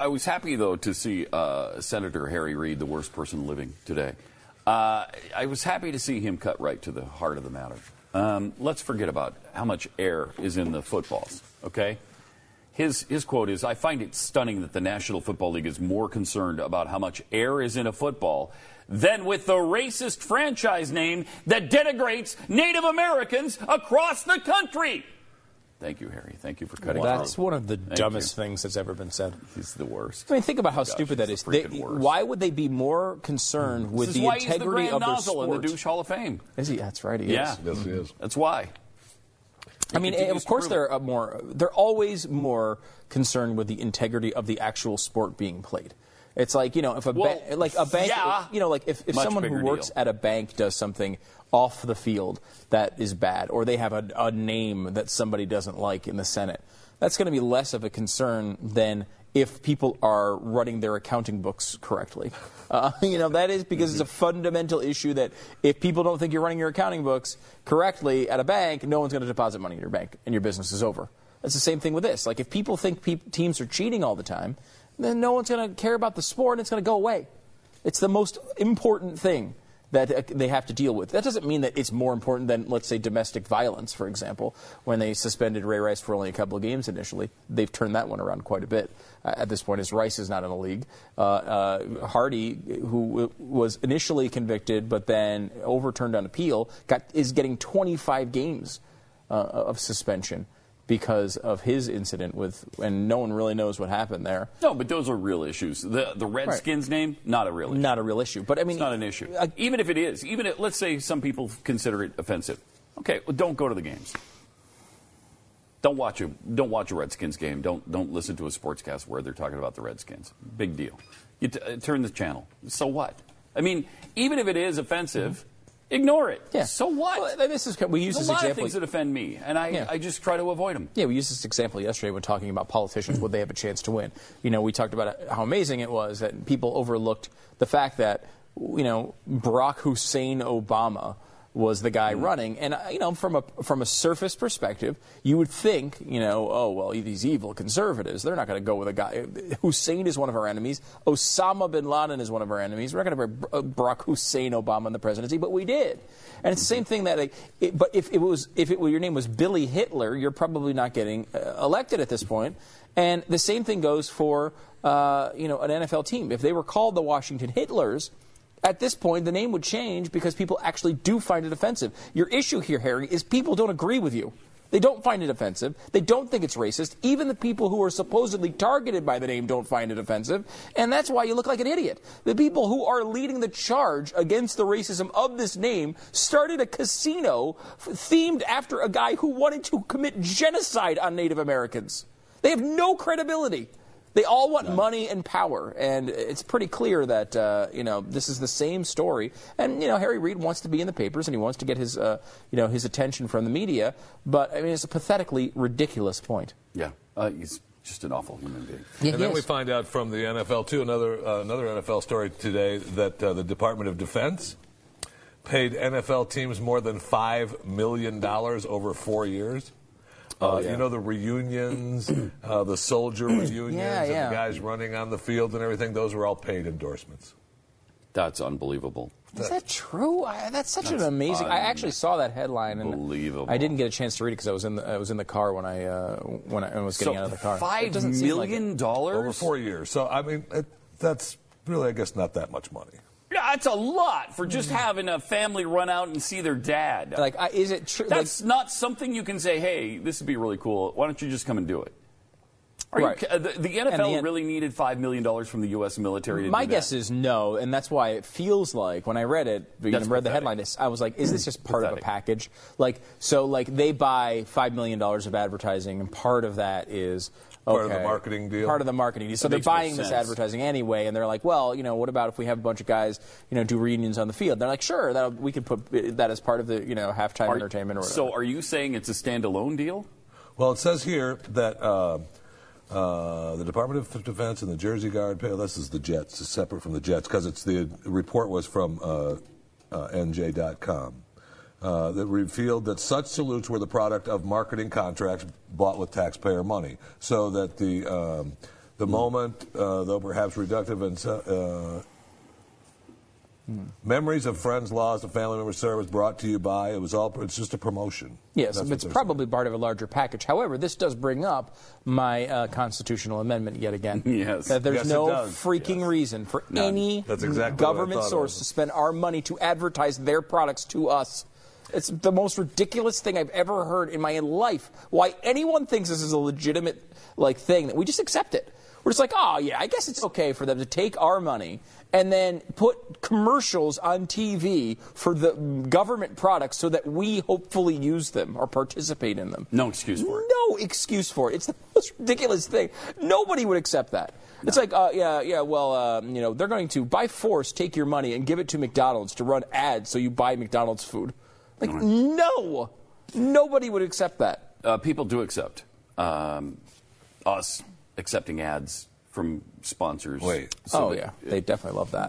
I was happy, though, to see uh, Senator Harry Reid, the worst person living today. Uh, I was happy to see him cut right to the heart of the matter. Um, let's forget about how much air is in the footballs, okay? His, his quote is I find it stunning that the National Football League is more concerned about how much air is in a football than with the racist franchise name that denigrates Native Americans across the country. Thank you, Harry. Thank you for cutting. That's through. one of the Thank dumbest you. things that's ever been said. He's the worst. I mean, think about how Gosh, stupid that is. the They, worst. why would they be more concerned with this is the why he's the integrity grand of their nozzle in the douche Hall of Fame. Is he? That's right. He Yeah, is. Yes, he is. That's why. I mean, of course, they're uh, more. They're always more concerned with the integrity of the actual sport being played. It's like you know, if a Well, ba- like a bank, yeah. you know, like if, if someone who works deal. at a bank does something off the field that is bad, or they have a, a name that somebody doesn't like in the Senate, that's going to be less of a concern than if people are running their accounting books correctly. Uh, you know, that is because it's a fundamental issue that if people don't think you're running your accounting books correctly at a bank, no one's going to deposit money in your bank and your business is over. It's the same thing with this. Like, if people think pe- teams are cheating all the time, then no one's going to care about the sport and it's going to go away. It's the most important thing that uh, they have to deal with. That doesn't mean that it's more important than, let's say, domestic violence, for example. When they suspended Ray Rice for only a couple of games initially, they've turned that one around quite a bit. Uh, at this point, as Rice is not in the league, uh, uh, Hardy, who was initially convicted but then overturned on appeal, got is getting 25 games uh, of suspension because of his incident with, and no one really knows what happened there. No, but those are real issues. The the Redskins name, not a real issue. Not a real issue, but I mean, It's not an issue. uh, even if it is, even if, let's say some people consider it offensive. Okay, well, don't go to the games. Don't watch a don't watch a Redskins game. Don't don't listen to a sportscast where they're talking about the Redskins. Big deal. You t- uh, turn the channel. So what? I mean, even if it is offensive, ignore it. Yeah. So what? Well, this is we use There's this a lot example. of things that offend me, and I, Yeah. I just try to avoid them. Yeah, we used this example yesterday when talking about politicians. Would they have a chance to win? You know, we talked about how amazing it was that people overlooked the fact that you know Barack Hussein Obama was the guy running, and uh, you know, from a from a surface perspective, you would think, you know, oh well, these evil conservatives, they're not going to go with a guy. Hussein is one of our enemies. Osama bin Laden is one of our enemies. We're not going to put Barack Hussein Obama in the presidency, but we did. And it's the same thing that, like, it, but if it was, if it were, your name was Billy Hitler, you're probably not getting uh, elected at this point. And the same thing goes for, uh, you know, an NFL team. If they were called the Washington Hitlers, at this point, the name would change because people actually do find it offensive. Your issue here, Harry, is people don't agree with you. They don't find it offensive. They don't think it's racist. Even the people who are supposedly targeted by the name don't find it offensive. And that's why you look like an idiot. The people who are leading the charge against the racism of this name started a casino themed after a guy who wanted to commit genocide on Native Americans. They have no credibility. They all want money and power, and it's pretty clear that uh, you know this is the same story. And you know Harry Reid wants to be in the papers, and he wants to get his uh, you know his attention from the media. But I mean, it's a pathetically ridiculous point. Yeah, uh, he's just an awful human being. Yeah, and he then we find out from the NFL too another uh, another NFL story today that uh, the Department of Defense paid NFL teams more than five million dollars over four years. Uh, Oh, yeah. You know the reunions, uh, the soldier reunions, Yeah, yeah. and the guys running on the field and everything. Those were all paid endorsements. That's unbelievable. Is that true? I, that's such That's an amazing. I actually saw that headline, and Unbelievable. I didn't get a chance to read it because I was in the I was in the car when I uh, when I was getting So out of the car. It five doesn't seem like million it. dollars Over four years. So I mean, it, that's really, I guess, not that much money. That's a lot for just mm. having a family run out and see their dad. Like, I, is it true? that's not something you can say. Hey, this would be really cool. Why don't you just come and do it? Are Right. you, uh, the, the NFL the- really needed five million dollars from the U.S. military. To My do guess that. is no, and that's why it feels like when I read it, you know, That's read the headline, I was like, is this just part of a package? Like, so like they buy five million dollars of advertising, and part of that is. Part of the marketing deal? Part of the marketing deal. So That they're buying this advertising anyway, and they're like, well, you know, what about if we have a bunch of guys, you know, do reunions on the field? They're like, sure, we could put that as part of the, you know, halftime Are- entertainment or whatever. So, are you saying it's a standalone deal? Well, it says here that uh, uh, the Department of Defense and the Jersey Guard pay. This is the Jets, it's separate from the Jets, because it's the report was from uh, uh, NJ.com. Uh, that revealed that such salutes were the product of marketing contracts bought with taxpayer money, so that the um, the moment, uh, though perhaps reductive and so- uh, memories of friends lost, a family member service brought to you by. It was all. It's just a promotion. Yes, That's it's they're probably part of a larger package. However, this does bring up my uh, constitutional amendment yet again. Yes. That there's Yes, no freaking Yes. reason for None. any That's exactly government source to spend our money to advertise their products to us. It's the most ridiculous thing I've ever heard in my life. Why anyone thinks this is a legitimate like thing that we just accept it. We're just like, oh yeah, I guess it's okay for them to take our money and then put commercials on TV for the government products so that we hopefully use them or participate in them. No excuse for it. No excuse for it. It's the most ridiculous thing. Nobody would accept that. It's like, uh, yeah, yeah. Well, uh, you know, they're going to by force take your money and give it to McDonald's to run ads so you buy McDonald's food. Like, no, nobody would accept that. Uh, people do accept um, us accepting ads from sponsors. Wait. So oh that- yeah, they definitely love that.